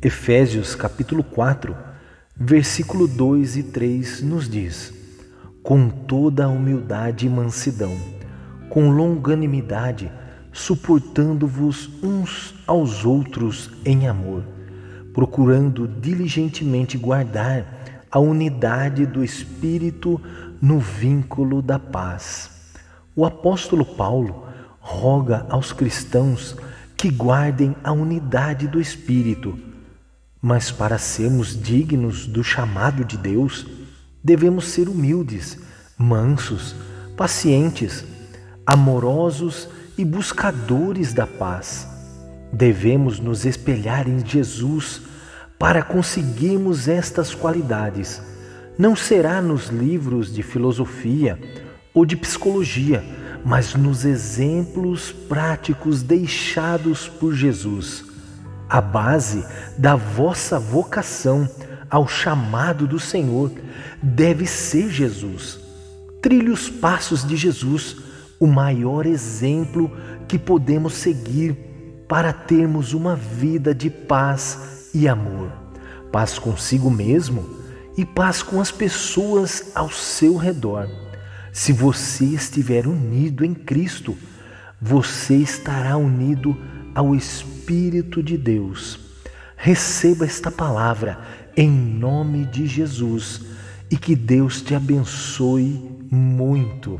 Efésios capítulo 4, versículo 2 e 3 nos diz: Com toda a humildade e mansidão, com longanimidade, suportando-vos uns aos outros em amor, procurando diligentemente guardar a unidade do Espírito no vínculo da paz. O apóstolo Paulo roga aos cristãos que guardem a unidade do Espírito mas para sermos dignos do chamado de Deus, devemos ser humildes, mansos, pacientes, amorosos e buscadores da paz. Devemos nos espelhar em Jesus para conseguirmos estas qualidades. Não será nos livros de filosofia ou de psicologia, mas nos exemplos práticos deixados por Jesus. A base da vossa vocação ao chamado do Senhor deve ser Jesus. Trilhe os passos de Jesus, o maior exemplo que podemos seguir para termos uma vida de paz e amor. Paz consigo mesmo e paz com as pessoas ao seu redor. Se você estiver unido em Cristo, você estará unido ao Espírito de Deus. Receba esta palavra em nome de Jesus e que Deus te abençoe muito.